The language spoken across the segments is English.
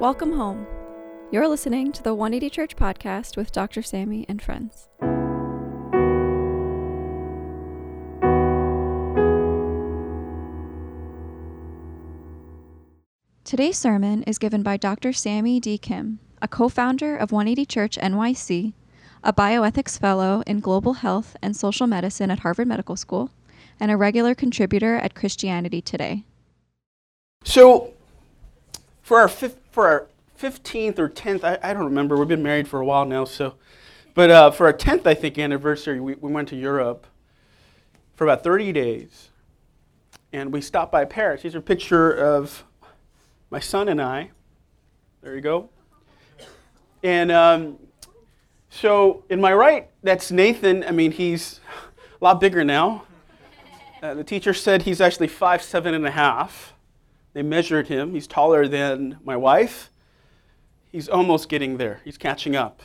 Welcome home. You're listening to the 180 Church podcast with Dr. Sammy and friends. Today's sermon is given by Dr. Sammy D. Kim, a co founder of 180 Church NYC, a bioethics fellow in global health and social medicine at Harvard Medical School, and a regular contributor at Christianity Today. So, for our fif- for our fifteenth or tenth, I, I don't remember. We've been married for a while now, so, but uh, for our tenth, I think anniversary, we, we went to Europe for about thirty days, and we stopped by Paris. Here's a picture of my son and I. There you go. And um, so, in my right, that's Nathan. I mean, he's a lot bigger now. Uh, the teacher said he's actually five seven and a half. They measured him. He's taller than my wife. He's almost getting there. He's catching up.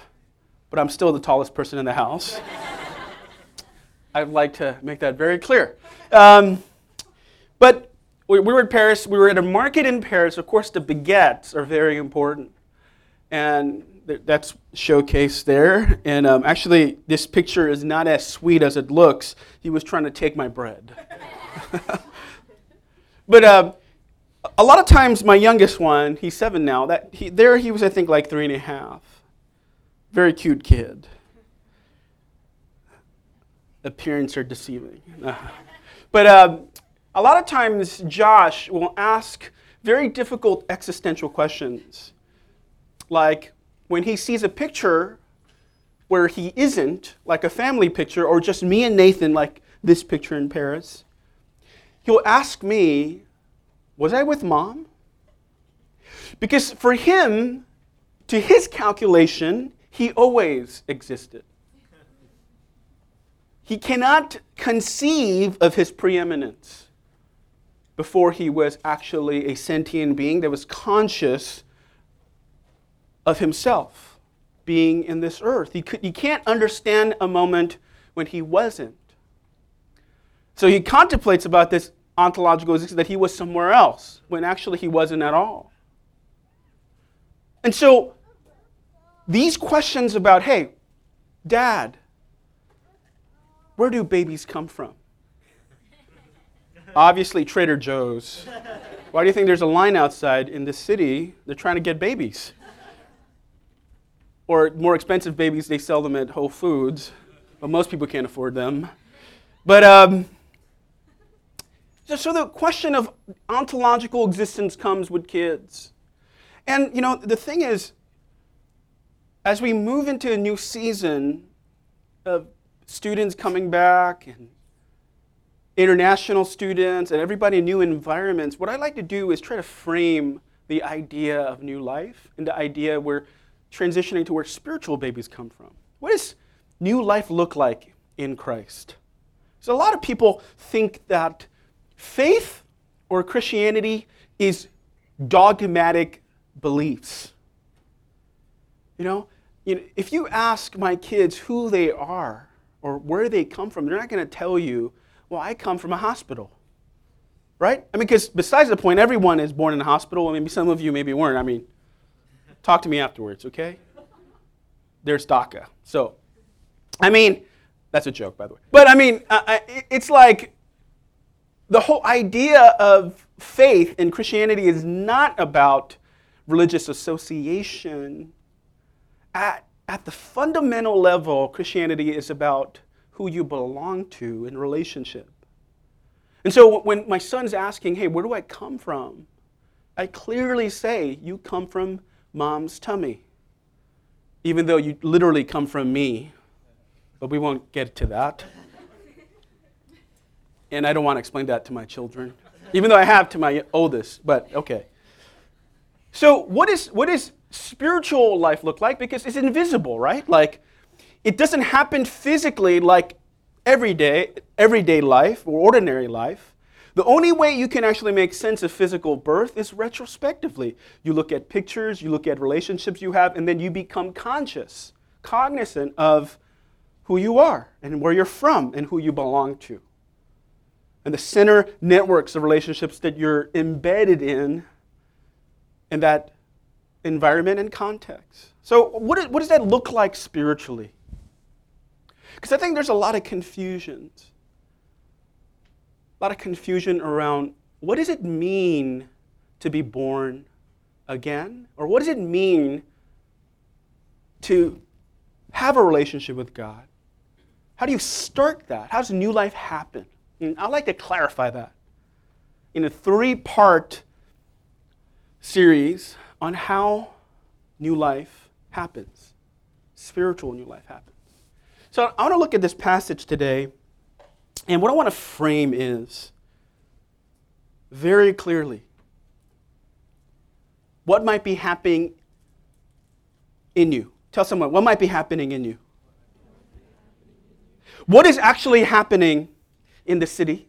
But I'm still the tallest person in the house. I'd like to make that very clear. Um, but we, we were in Paris. We were at a market in Paris. Of course, the baguettes are very important. And th- that's showcased there. And um, actually, this picture is not as sweet as it looks. He was trying to take my bread. but um, a lot of times, my youngest one, he's seven now. That he, there, he was I think like three and a half. Very cute kid. Appearance are deceiving. but um, a lot of times, Josh will ask very difficult existential questions, like when he sees a picture where he isn't, like a family picture, or just me and Nathan, like this picture in Paris, he'll ask me, Was I with mom? Because for him, to his calculation, he always existed. He cannot conceive of his preeminence before he was actually a sentient being that was conscious of himself being in this earth. He, could, he can't understand a moment when he wasn't. So he contemplates about this ontological existence that he was somewhere else when actually he wasn't at all. And so these questions about, hey, dad, where do babies come from? Obviously, Trader Joe's. Why do you think there's a line outside in the city? They're trying to get babies. Or more expensive babies, they sell them at Whole Foods, but most people can't afford them. But um, so the question of ontological existence comes with kids. And you know, the thing is, as we move into a new season of students coming back and international students and everybody in new environments, what I like to do is try to frame the idea of new life and the idea we're transitioning to where spiritual babies come from. What does new life look like in Christ? So a lot of people think that faith or Christianity is dogmatic beliefs. You know, if you ask my kids who they are or where they come from, they're not going to tell you, well, I come from a hospital. Right? I mean, because besides the point, everyone is born in a hospital. Maybe some of you maybe weren't. I mean, talk to me afterwards, okay? There's DACA. So, I mean, that's a joke, by the way. But I mean, it's like the whole idea of faith in Christianity is not about religious association. At, at the fundamental level, Christianity is about who you belong to in relationship. And so when my son's asking, hey, where do I come from? I clearly say, you come from mom's tummy, even though you literally come from me. But we won't get to that. And I don't want to explain that to my children, even though I have to my oldest, but okay. So, what, is, what does spiritual life look like? Because it's invisible, right? Like, it doesn't happen physically like everyday, everyday life or ordinary life. The only way you can actually make sense of physical birth is retrospectively. You look at pictures, you look at relationships you have, and then you become conscious, cognizant of who you are and where you're from and who you belong to. And the center networks of relationships that you're embedded in and that environment and context. So, what, is, what does that look like spiritually? Because I think there's a lot of confusions. A lot of confusion around what does it mean to be born again? Or what does it mean to have a relationship with God? How do you start that? How does new life happen? Mm, and I'd like to clarify that in a three part series on how new life happens, spiritual new life happens. So I want to look at this passage today, and what I want to frame is very clearly what might be happening in you. Tell someone what might be happening in you. What is actually happening in the city?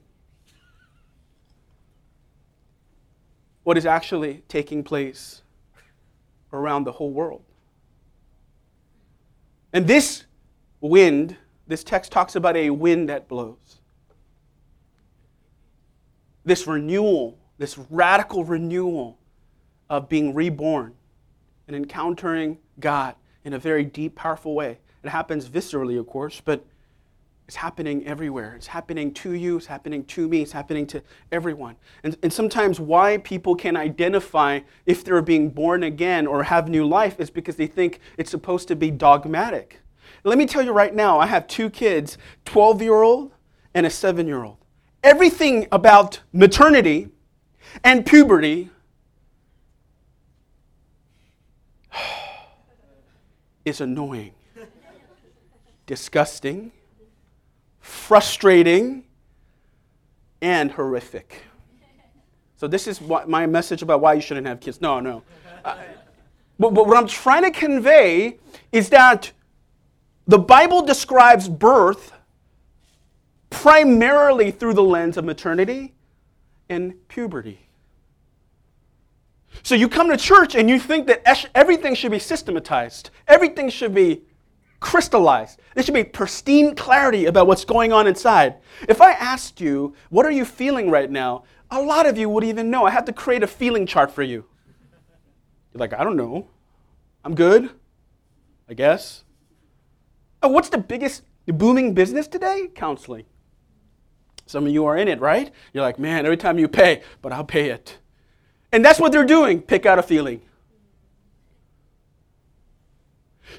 What is actually taking place around the whole world? And this wind, this text talks about a wind that blows. This renewal, this radical renewal of being reborn and encountering God in a very deep, powerful way. It happens viscerally, of course, but it's happening everywhere. It's happening to you, it's happening to me, it's happening to everyone. And, and sometimes why people can identify if they're being born again or have new life is because they think it's supposed to be dogmatic. Let me tell you right now, I have two kids 12 year old and a 7 year old. Everything about maternity and puberty is annoying, disgusting, frustrating, and horrific. So, this is my message about why you shouldn't have kids. No, no. Uh, but, but what I'm trying to convey is that the Bible describes birth primarily through the lens of maternity and puberty. So you come to church and you think that everything should be systematized, everything should be crystallized. There should be pristine clarity about what's going on inside. If I asked you, what are you feeling right now? A lot of you would even know. I have to create a feeling chart for you. You're like, I don't know. I'm good, I guess. Oh, what's the biggest booming business today? Counseling. Some of you are in it, right? You're like, man, every time you pay, but I'll pay it. And that's what they're doing pick out a feeling.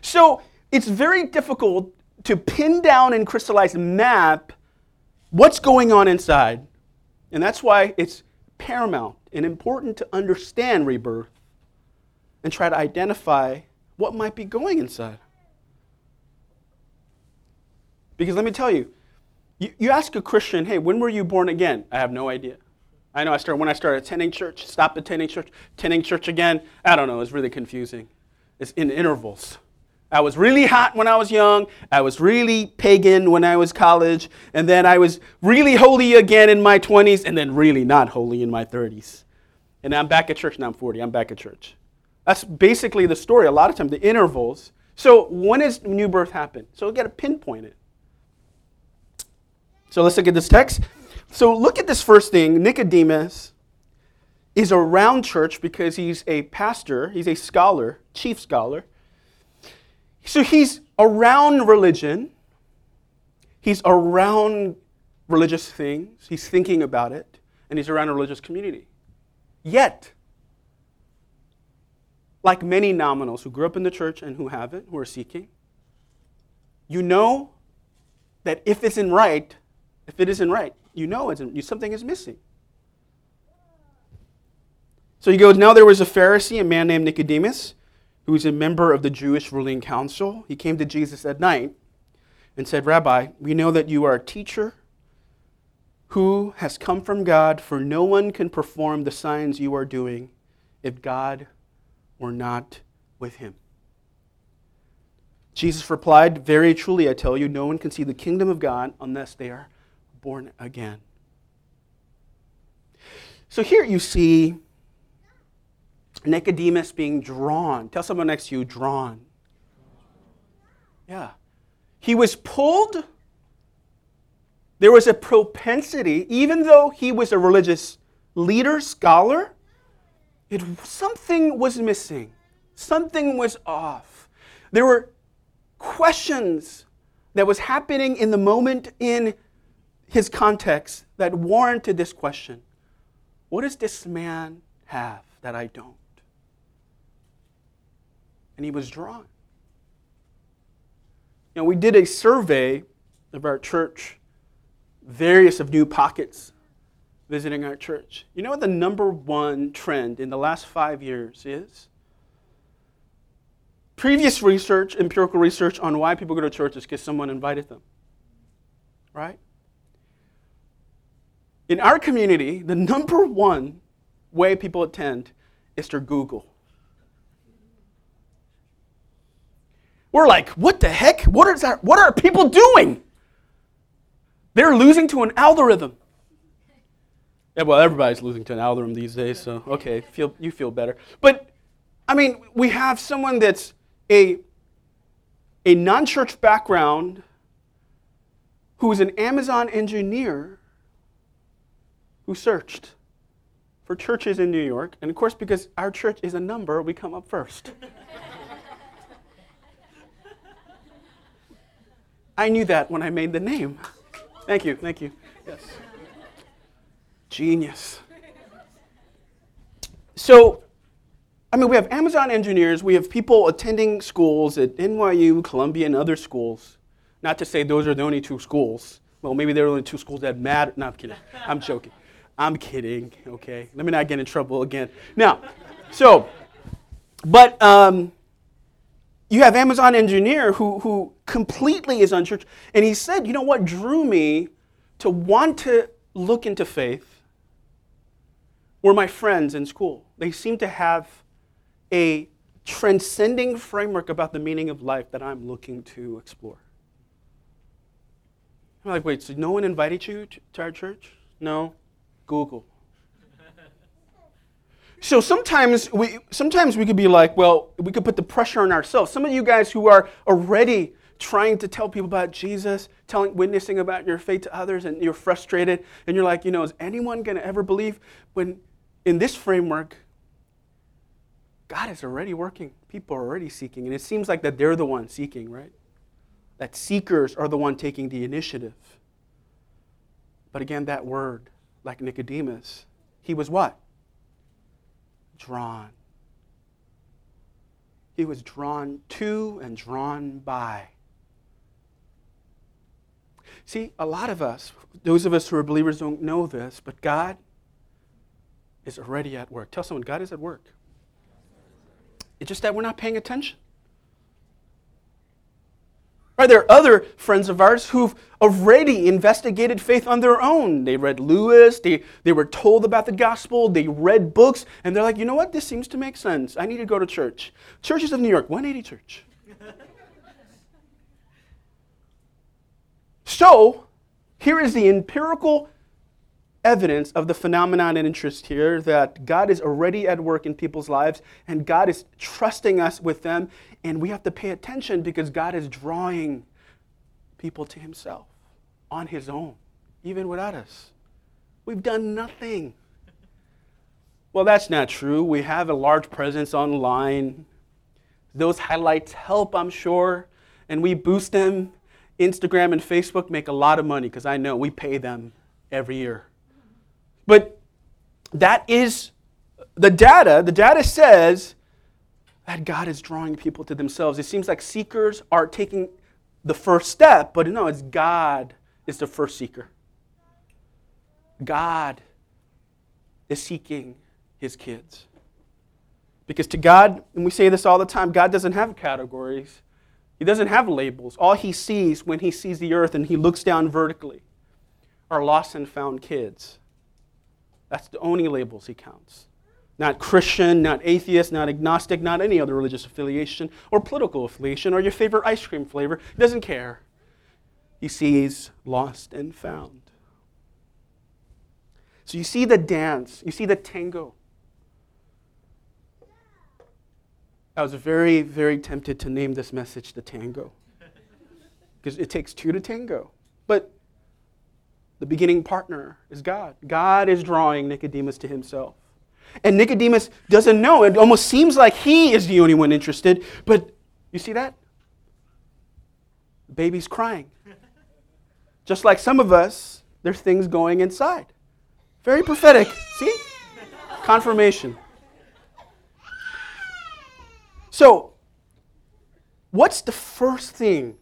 So it's very difficult to pin down and crystallize map what's going on inside. And that's why it's paramount and important to understand rebirth and try to identify what might be going inside. Because let me tell you, you, you ask a Christian, hey, when were you born again? I have no idea. I know I started when I started attending church, stopped attending church, attending church again. I don't know, it's really confusing. It's in intervals. I was really hot when I was young. I was really pagan when I was college. And then I was really holy again in my 20s, and then really not holy in my 30s. And I'm back at church. Now I'm 40. I'm back at church. That's basically the story. A lot of times, the intervals. So when does new birth happen? So we got to pinpoint it. So let's look at this text. So look at this first thing. Nicodemus is around church because he's a pastor, he's a scholar, chief scholar. So he's around religion, he's around religious things, he's thinking about it, and he's around a religious community. Yet, like many nominals who grew up in the church and who haven't, who are seeking, you know that if it's in right, if it isn't right, you know it's, something is missing. So he goes, Now there was a Pharisee, a man named Nicodemus, who was a member of the Jewish ruling council. He came to Jesus at night and said, Rabbi, we know that you are a teacher who has come from God, for no one can perform the signs you are doing if God were not with him. Jesus replied, Very truly, I tell you, no one can see the kingdom of God unless they are born again. So here you see Nicodemus being drawn. Tell someone next to you, drawn. Yeah. He was pulled. There was a propensity, even though he was a religious leader, scholar, it, something was missing. Something was off. There were questions that was happening in the moment in his context that warranted this question. What does this man have that I don't? And he was drawn. Know, we did a survey of our church, various of new pockets visiting our church. You know what the number one trend in the last five years is? Previous research, empirical research on why people go to church is because someone invited them. Right? In our community, the number one way people attend is through Google. We're like, what the heck? What, is our, what are people doing? They're losing to an algorithm. Yeah, well, everybody's losing to an algorithm these days, so okay, feel, you feel better. But, I mean, we have someone that's a, a non church background who is an Amazon engineer who searched for churches in New York. And of course, because our church is a number, we come up first. I knew that when I made the name. Thank you, thank you. Yes. Genius. So, I mean, we have Amazon engineers, we have people attending schools at NYU, Columbia, and other schools. Not to say those are the only two schools. Well, maybe they're the only two schools that matter. No, I'm kidding. I'm joking. I'm kidding, okay? Let me not get in trouble again. Now, so, but um, you have Amazon engineer who, who completely is unchurched. And he said, you know what drew me to want to look into faith were my friends in school. They seem to have a transcending framework about the meaning of life that I'm looking to explore. I'm like, wait, so no one invited you to our church? No. Google. So sometimes we sometimes we could be like, well, we could put the pressure on ourselves. Some of you guys who are already trying to tell people about Jesus, telling witnessing about your faith to others and you're frustrated and you're like, you know, is anyone going to ever believe when in this framework God is already working. People are already seeking and it seems like that they're the ones seeking, right? That seekers are the one taking the initiative. But again, that word like Nicodemus, he was what? Drawn. He was drawn to and drawn by. See, a lot of us, those of us who are believers, don't know this, but God is already at work. Tell someone, God is at work. It's just that we're not paying attention. Are there are other friends of ours who've already investigated faith on their own? They read Lewis, they, they were told about the gospel, they read books, and they're like, you know what? This seems to make sense. I need to go to church. Churches of New York, 180 Church. So, here is the empirical evidence of the phenomenon and interest here that God is already at work in people's lives and God is trusting us with them. And we have to pay attention because God is drawing people to Himself on His own, even without us. We've done nothing. Well, that's not true. We have a large presence online. Those highlights help, I'm sure, and we boost them. Instagram and Facebook make a lot of money because I know we pay them every year. But that is the data. The data says that God is drawing people to themselves. It seems like seekers are taking the first step, but no, it's God is the first seeker. God is seeking his kids. Because to God, and we say this all the time, God doesn't have categories. He doesn't have labels. All he sees when he sees the earth and he looks down vertically are lost and found kids. That's the only labels he counts. Not Christian, not atheist, not agnostic, not any other religious affiliation or political affiliation or your favorite ice cream flavor. He doesn't care. He sees lost and found. So you see the dance, you see the tango. I was very, very tempted to name this message the tango because it takes two to tango. But the beginning partner is God. God is drawing Nicodemus to himself. And Nicodemus doesn't know. It almost seems like he is the only one interested. But you see that? The baby's crying. Just like some of us, there's things going inside. Very prophetic. See? Confirmation. So, what's the first thing?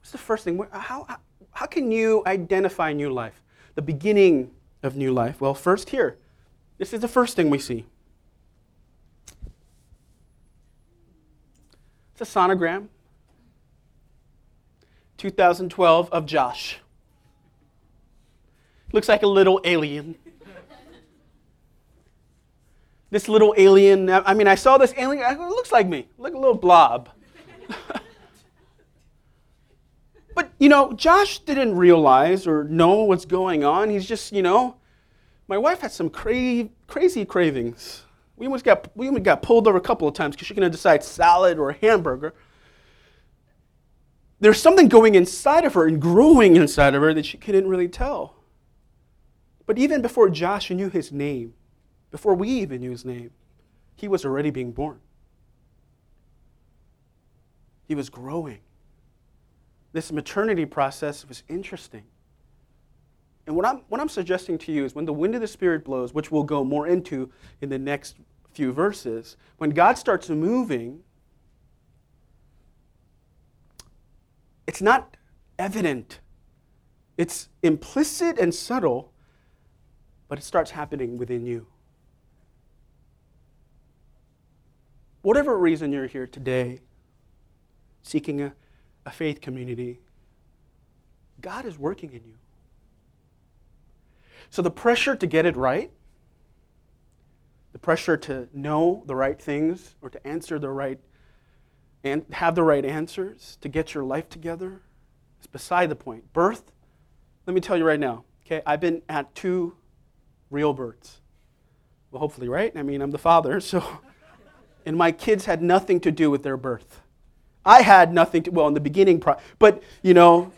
What's the first thing? How, how, how can you identify new life? The beginning of new life? Well, first, here. This is the first thing we see. It's a sonogram. 2012 of Josh. Looks like a little alien. This little alien, I mean, I saw this alien, it looks like me, Look, a little blob. but, you know, Josh didn't realize or know what's going on. He's just, you know, my wife had some cra- crazy cravings. We almost got, we almost got pulled over a couple of times because she couldn't decide salad or hamburger. There's something going inside of her and growing inside of her that she couldn't really tell. But even before Josh knew his name, before we even knew his name, he was already being born. He was growing. This maternity process was interesting. And what I'm, what I'm suggesting to you is when the wind of the Spirit blows, which we'll go more into in the next few verses, when God starts moving, it's not evident. It's implicit and subtle, but it starts happening within you. Whatever reason you're here today, seeking a, a faith community, God is working in you. So the pressure to get it right, the pressure to know the right things or to answer the right and have the right answers, to get your life together, is beside the point. Birth, let me tell you right now, okay, I've been at two real births. Well, hopefully, right? I mean, I'm the father, so. And my kids had nothing to do with their birth. I had nothing to, well, in the beginning, but, you know,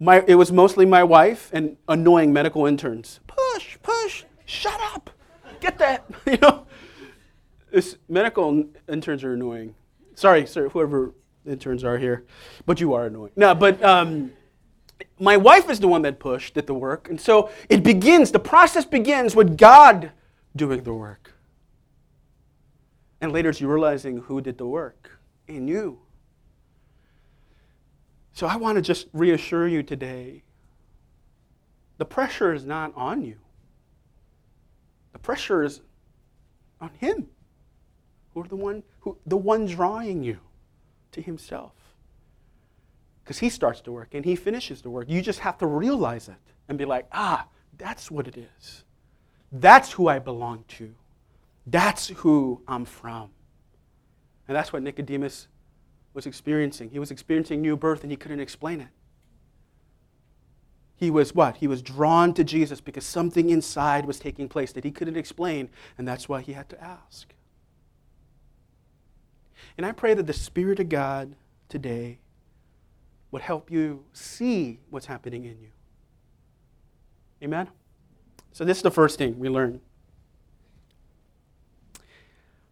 my, it was mostly my wife and annoying medical interns. Push, push, shut up, get that. You know, this medical interns are annoying. Sorry, sir, whoever interns are here, but you are annoying. No, but um, my wife is the one that pushed, did the work, and so it begins. The process begins with God doing the work, and later it's you realizing who did the work in you. So I want to just reassure you today the pressure is not on you, the pressure is on Him, who are the one, who, the one drawing you to Himself. Because He starts the work and He finishes the work. You just have to realize it and be like, ah, that's what it is. That's who I belong to. That's who I'm from. And that's what Nicodemus was experiencing. He was experiencing new birth and he couldn't explain it. He was what? He was drawn to Jesus because something inside was taking place that he couldn't explain, and that's why he had to ask. And I pray that the Spirit of God today would help you see what's happening in you. Amen? So, this is the first thing we learn.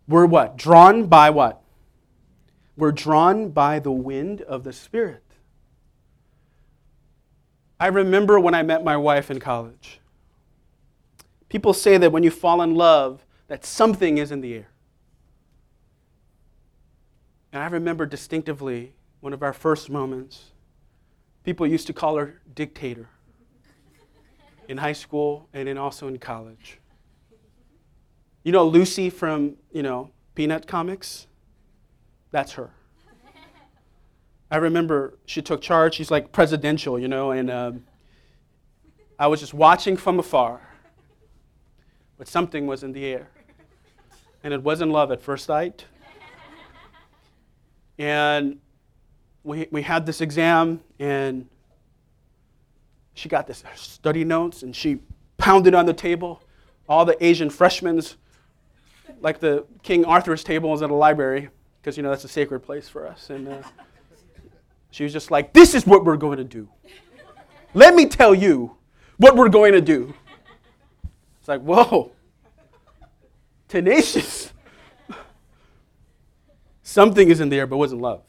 We're what? Drawn by what? We're drawn by the wind of the Spirit. I remember when I met my wife in college. People say that when you fall in love, that something is in the air. And I remember distinctively one of our first moments. People used to call her dictator in high school and then also in college. You know Lucy from, you know, Peanut comics? That's her. I remember she took charge. She's like presidential, you know, and um, I was just watching from afar. But something was in the air. And it wasn't love at first sight. And we, we had this exam, and she got this study notes, and she pounded on the table. All the Asian freshmen, like the King Arthur's table is at a library because you know that's a sacred place for us. And uh, she was just like, "This is what we're going to do. Let me tell you what we're going to do." It's like, whoa, tenacious. Something is in there, but it wasn't love.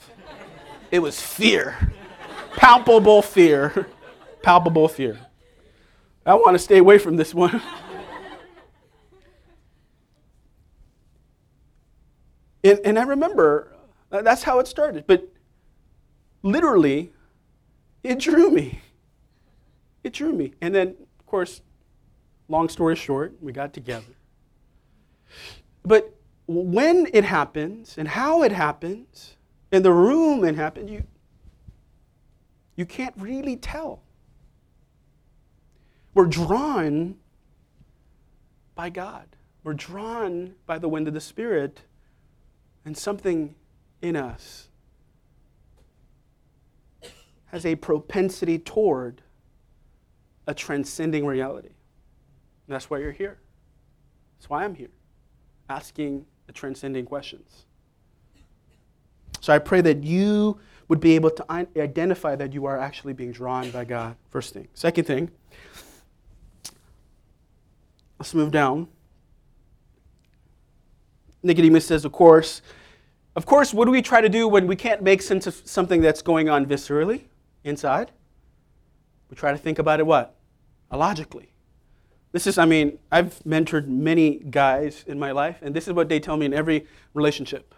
It was fear. Palpable fear. Palpable fear. I want to stay away from this one. and, and I remember that's how it started. But literally, it drew me. It drew me. And then, of course, long story short, we got together. But when it happens and how it happens, in the room it happened, you, you can't really tell. We're drawn by God. We're drawn by the wind of the Spirit and something in us has a propensity toward a transcending reality. And that's why you're here. That's why I'm here, asking the transcending questions. So I pray that you would be able to identify that you are actually being drawn by God. First thing. Second thing, let's move down. Nicodemus says, of course, of course, what do we try to do when we can't make sense of something that's going on viscerally inside? We try to think about it what? Logically. This is, I mean, I've mentored many guys in my life, and this is what they tell me in every relationship.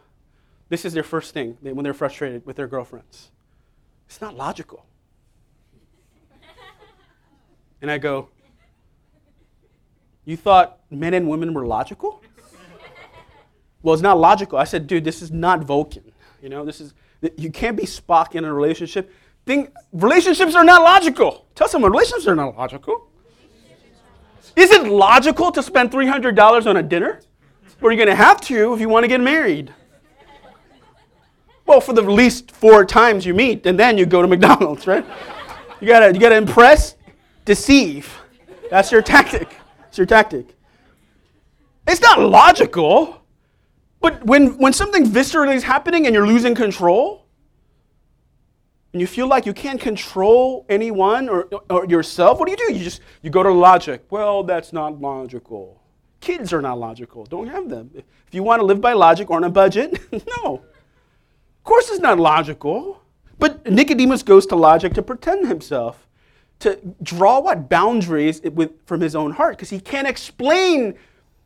This is their first thing when they're frustrated with their girlfriends. It's not logical. and I go, You thought men and women were logical? Well, it's not logical. I said, Dude, this is not Vulcan. You know, this is, you can't be Spock in a relationship. Think, relationships are not logical. Tell someone, relationships are not logical. Is it logical to spend $300 on a dinner? Well, you're going to have to if you want to get married. Well, for the least four times you meet, and then you go to McDonald's, right? You gotta, you gotta impress, deceive. That's your tactic. It's your tactic. It's not logical, but when, when something viscerally is happening and you're losing control, and you feel like you can't control anyone or, or yourself, what do you do? You just you go to logic. Well, that's not logical. Kids are not logical. Don't have them. If you want to live by logic or on a budget, no Of course it's not logical. But Nicodemus goes to logic to pretend himself, to draw what? Boundaries with, from his own heart, because he can't explain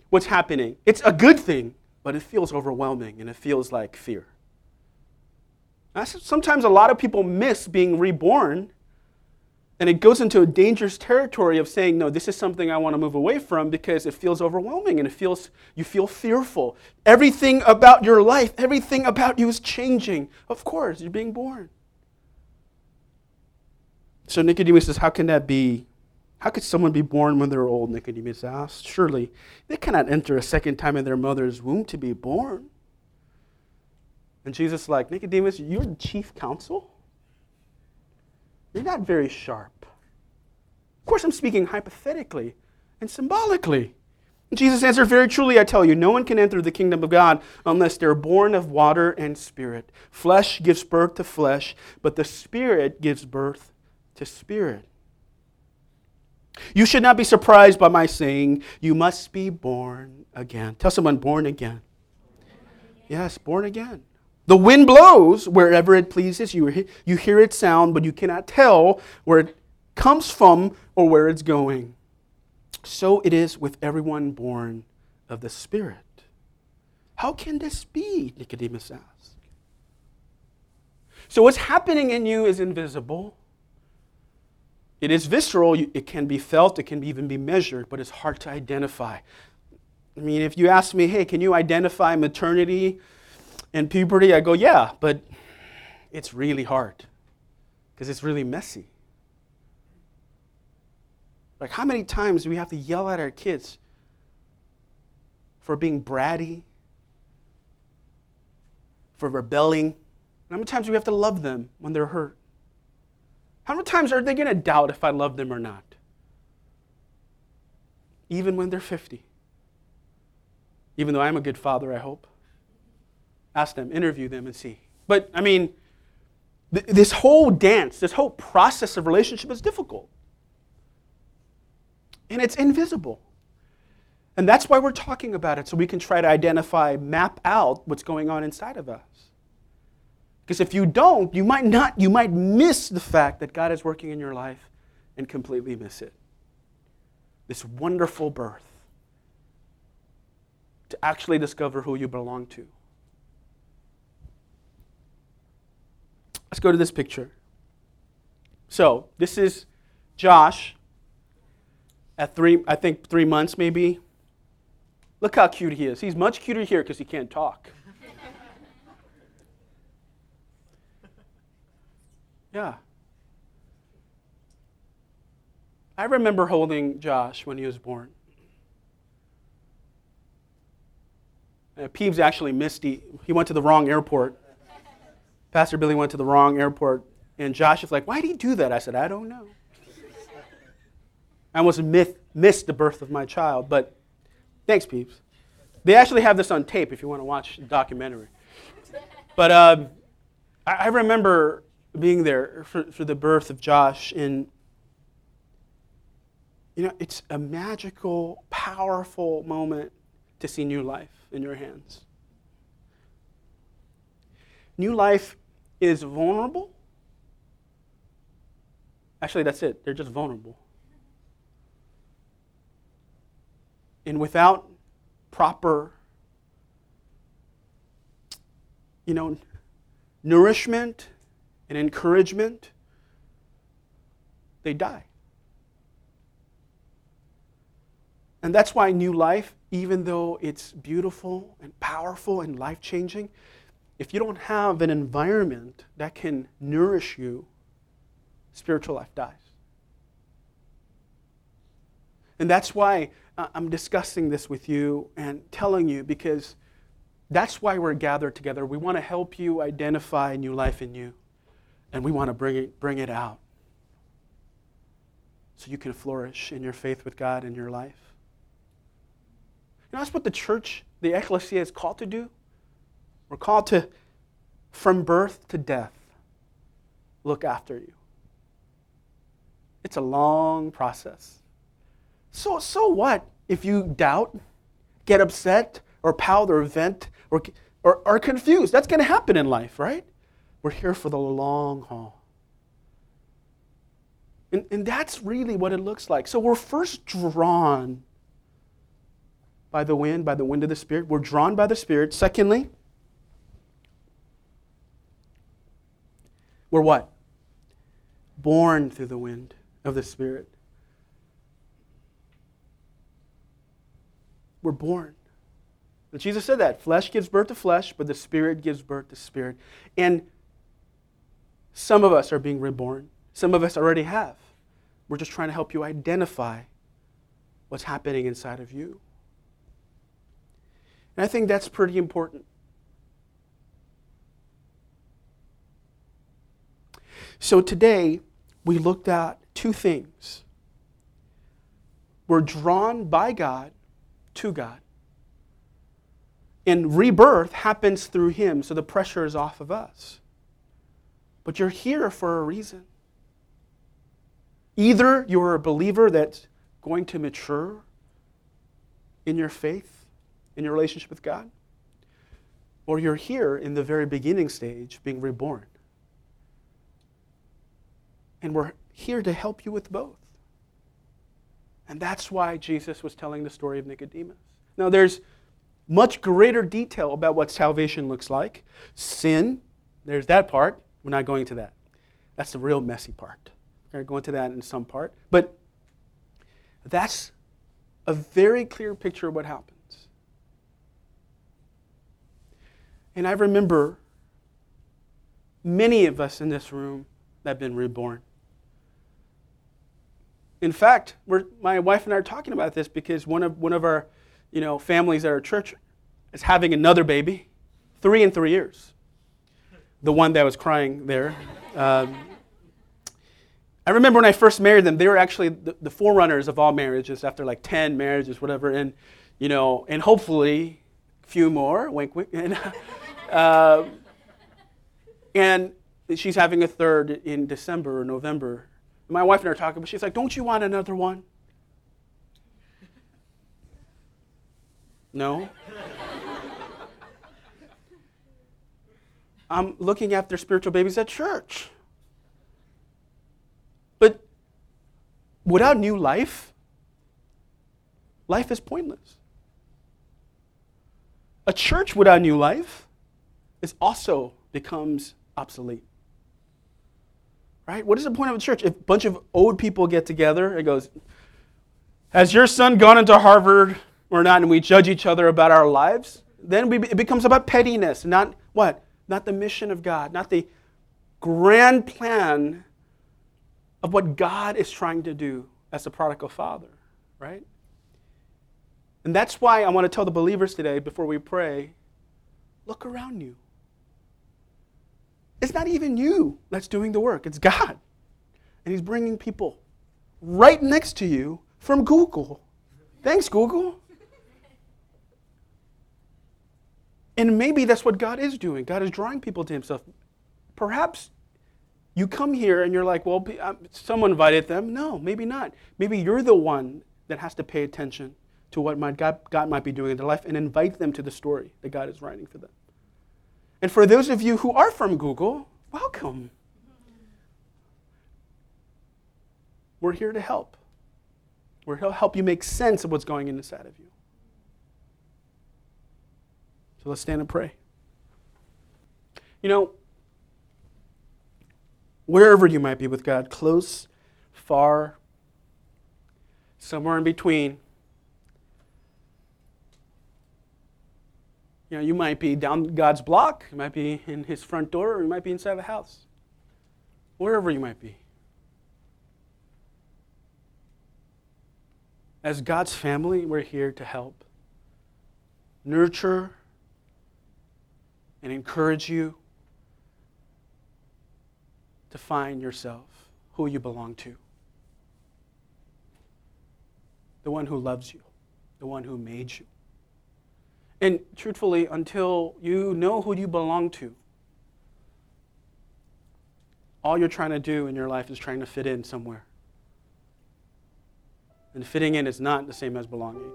what's happening. It's a good thing, but it feels overwhelming and it feels like fear. Sometimes a lot of people miss being reborn and it goes into a dangerous territory of saying, no, this is something I want to move away from because it feels overwhelming and it feels you feel fearful. Everything about your life, everything about you is changing. Of course, you're being born. So Nicodemus says, How can that be? How could someone be born when they're old? Nicodemus asked. Surely they cannot enter a second time in their mother's womb to be born. And Jesus like, Nicodemus, you're the chief counsel? You're not very sharp. Of course, I'm speaking hypothetically and symbolically. Jesus answered, Very truly, I tell you, no one can enter the kingdom of God unless they're born of water and spirit. Flesh gives birth to flesh, but the spirit gives birth to spirit. You should not be surprised by my saying, You must be born again. Tell someone, born again. Yes, born again. The wind blows wherever it pleases. You, you hear its sound, but you cannot tell where it comes from or where it's going. So it is with everyone born of the Spirit. How can this be? Nicodemus asked. So, what's happening in you is invisible. It is visceral, it can be felt, it can even be measured, but it's hard to identify. I mean, if you ask me, hey, can you identify maternity and puberty, I go, yeah, but it's really hard because it's really messy. Like, how many times do we have to yell at our kids for being bratty, for rebelling? How many times do we have to love them when they're hurt? How many times are they going to doubt if I love them or not? Even when they're 50. Even though I'm a good father, I hope. Ask them, interview them, and see. But, I mean, th- this whole dance, this whole process of relationship is difficult. And it's invisible. And that's why we're talking about it, so we can try to identify, map out what's going on inside of us. Because if you don't, you might not, you might miss the fact that God is working in your life and completely miss it. This wonderful birth to actually discover who you belong to. Let's go to this picture. So, this is Josh at three, I think three months maybe. Look how cute he is. He's much cuter here because he can't talk. Yeah. I remember holding Josh when he was born. Uh, Peeves actually missed, he, he went to the wrong airport. Pastor Billy went to the wrong airport, and Josh is like, Why did he do that? I said, I don't know. I almost myth, missed the birth of my child, but thanks, Peeps. They actually have this on tape if you want to watch the documentary. But um, I, I remember being there for, for the birth of Josh, and you know, it's a magical, powerful moment to see new life in your hands. New life is vulnerable. Actually, that's it. They're just vulnerable. And without proper, you know, nourishment and encouragement, they die. And that's why new life, even though it's beautiful and powerful and life changing, if you don't have an environment that can nourish you, spiritual life dies. And that's why uh, I'm discussing this with you and telling you because that's why we're gathered together. We want to help you identify new life in you, and we want to bring it, bring it out so you can flourish in your faith with God in your life. You know, that's what the church, the ecclesia, is called to do. We're called to, from birth to death, look after you. It's a long process. So, so what if you doubt, get upset, or pout, or vent, or, or are confused? That's going to happen in life, right? We're here for the long haul. And, and that's really what it looks like. So we're first drawn by the wind, by the wind of the Spirit. We're drawn by the Spirit. Secondly, we're what? Born through the wind of the Spirit. We're born. And Jesus said that flesh gives birth to flesh, but the Spirit gives birth to spirit. And some of us are being reborn, some of us already have. We're just trying to help you identify what's happening inside of you. And I think that's pretty important. So today, we looked at two things. We're drawn by God to God. And rebirth happens through Him, so the pressure is off of us. But you're here for a reason. Either you're a believer that's going to mature in your faith, in your relationship with God, or you're here in the very beginning stage being reborn. And we're here to help you with both. And that's why Jesus was telling the story of Nicodemus. Now, there's much greater detail about what salvation looks like. Sin, there's that part. We're not going to that. That's the real messy part. We're going to go into that in some part. But that's a very clear picture of what happens. And I remember many of us in this room that have been reborn. In fact, my wife and I are talking about this because one of, one of our you know, families at our church is having another baby, three in three years. The one that was crying there. Um, I remember when I first married them, they were actually the, the forerunners of all marriages after like 10 marriages, whatever. And, you know, and hopefully a few more, wink, wink. And, uh, and she's having a third in December or November. My wife and I are talking, but she's like, Don't you want another one? No. I'm looking after spiritual babies at church. But without new life, life is pointless. A church without new life is also becomes obsolete. Right? What is the point of a church? If a bunch of old people get together, it goes, Has your son gone into Harvard or not? And we judge each other about our lives. Then we, it becomes about pettiness, not what? Not the mission of God, not the grand plan of what God is trying to do as the prodigal father, right? And that's why I want to tell the believers today, before we pray, look around you. It's not even you that's doing the work, it's God. And He's bringing people right next to you from Google. Thanks, Google. And maybe that's what God is doing. God is drawing people to Himself. Perhaps you come here and you're like, well, um, someone invited them. No, maybe not. Maybe you're the one that has to pay attention to what might God, God might be doing in their life and invite them to the story that God is writing for them. And for those of you who are from Google, welcome. We're here to help. We're here to help you make sense of what's going inside of you. So let's stand and pray. You know, wherever you might be with God, close, far, somewhere in between, You know, you might be down God's block, you might be in his front door, or you might be inside the house. Wherever you might be. As God's family, we're here to help nurture and encourage you to find yourself, who you belong to. The one who loves you, the one who made you. And truthfully, until you know who you belong to, all you're trying to do in your life is trying to fit in somewhere. And fitting in is not the same as belonging.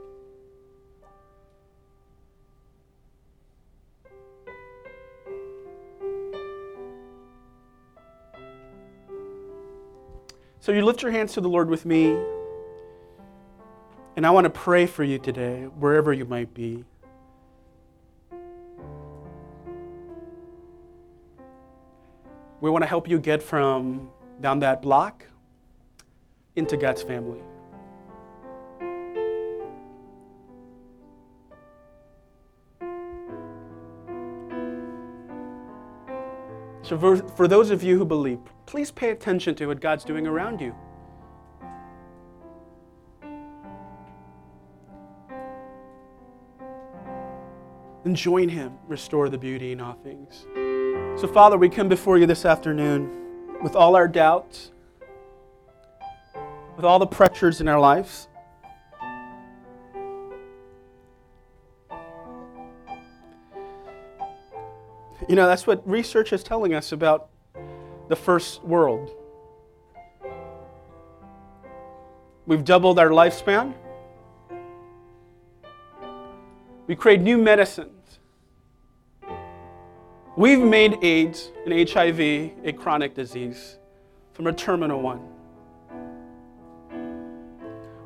So you lift your hands to the Lord with me. And I want to pray for you today, wherever you might be. We want to help you get from down that block into God's family. So, for, for those of you who believe, please pay attention to what God's doing around you. And join Him, restore the beauty in all things. So, Father, we come before you this afternoon with all our doubts, with all the pressures in our lives. You know, that's what research is telling us about the first world. We've doubled our lifespan. We create new medicines. We've made AIDS and HIV a chronic disease from a terminal one.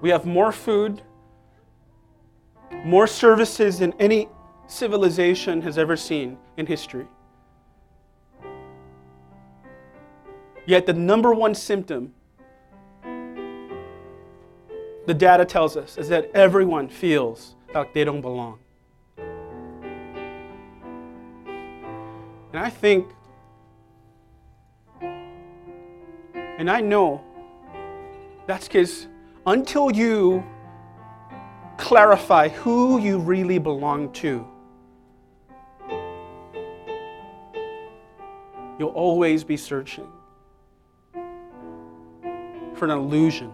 We have more food, more services than any civilization has ever seen in history. Yet, the number one symptom, the data tells us, is that everyone feels like they don't belong. And I think, and I know that's because until you clarify who you really belong to, you'll always be searching for an illusion.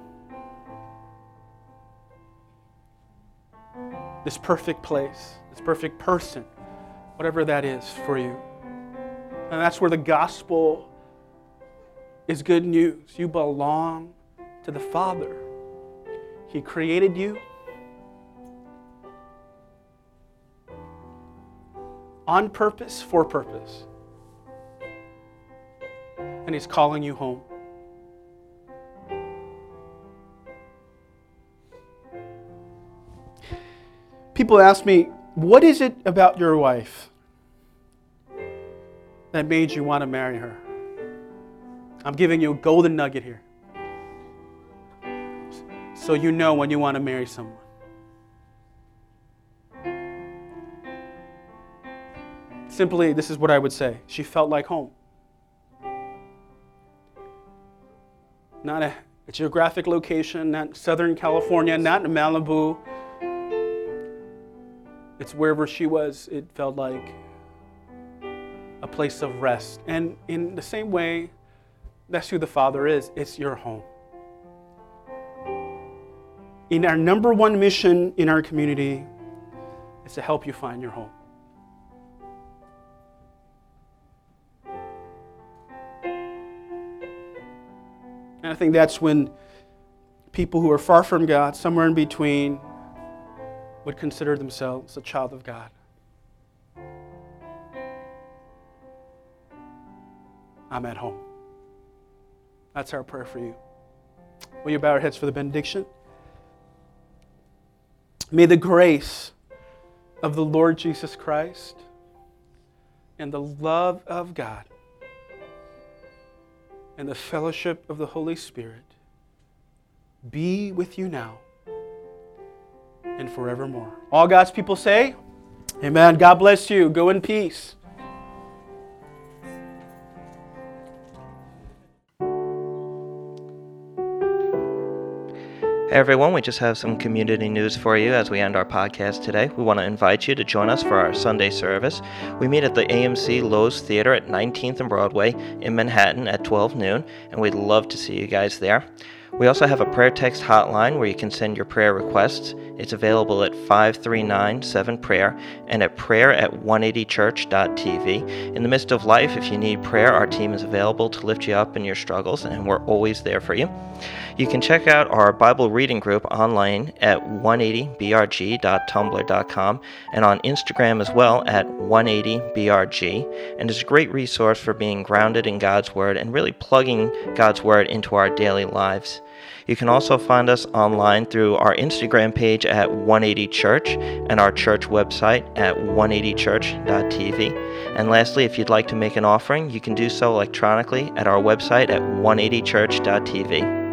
This perfect place, this perfect person, whatever that is for you. And that's where the gospel is good news. You belong to the Father. He created you, on purpose, for purpose. And He's calling you home. People ask me, What is it about your wife that made you want to marry her? I'm giving you a golden nugget here. So you know when you want to marry someone. Simply, this is what I would say. She felt like home. Not a, a geographic location, not Southern California, not Malibu. It's wherever she was, it felt like a place of rest. And in the same way, that's who the Father is. It's your home. In our number one mission in our community is to help you find your home. And I think that's when people who are far from God, somewhere in between, would consider themselves a child of God. I'm at home. That's our prayer for you. Will you bow our heads for the benediction? May the grace of the Lord Jesus Christ and the love of God and the fellowship of the Holy Spirit be with you now and forevermore. All God's people say, Amen. God bless you. Go in peace. Hey everyone, we just have some community news for you as we end our podcast today. We want to invite you to join us for our Sunday service. We meet at the AMC Loews Theater at 19th and Broadway in Manhattan at 12 noon, and we'd love to see you guys there. We also have a prayer text hotline where you can send your prayer requests. It's available at 5397 prayer and at prayer at 180church.tv. In the midst of life, if you need prayer, our team is available to lift you up in your struggles, and we're always there for you. You can check out our Bible reading group online at 180brg.tumblr.com and on Instagram as well at 180brg. And it's a great resource for being grounded in God's Word and really plugging God's Word into our daily lives. You can also find us online through our Instagram page at 180 Church and our church website at 180church.tv. And lastly, if you'd like to make an offering, you can do so electronically at our website at 180church.tv.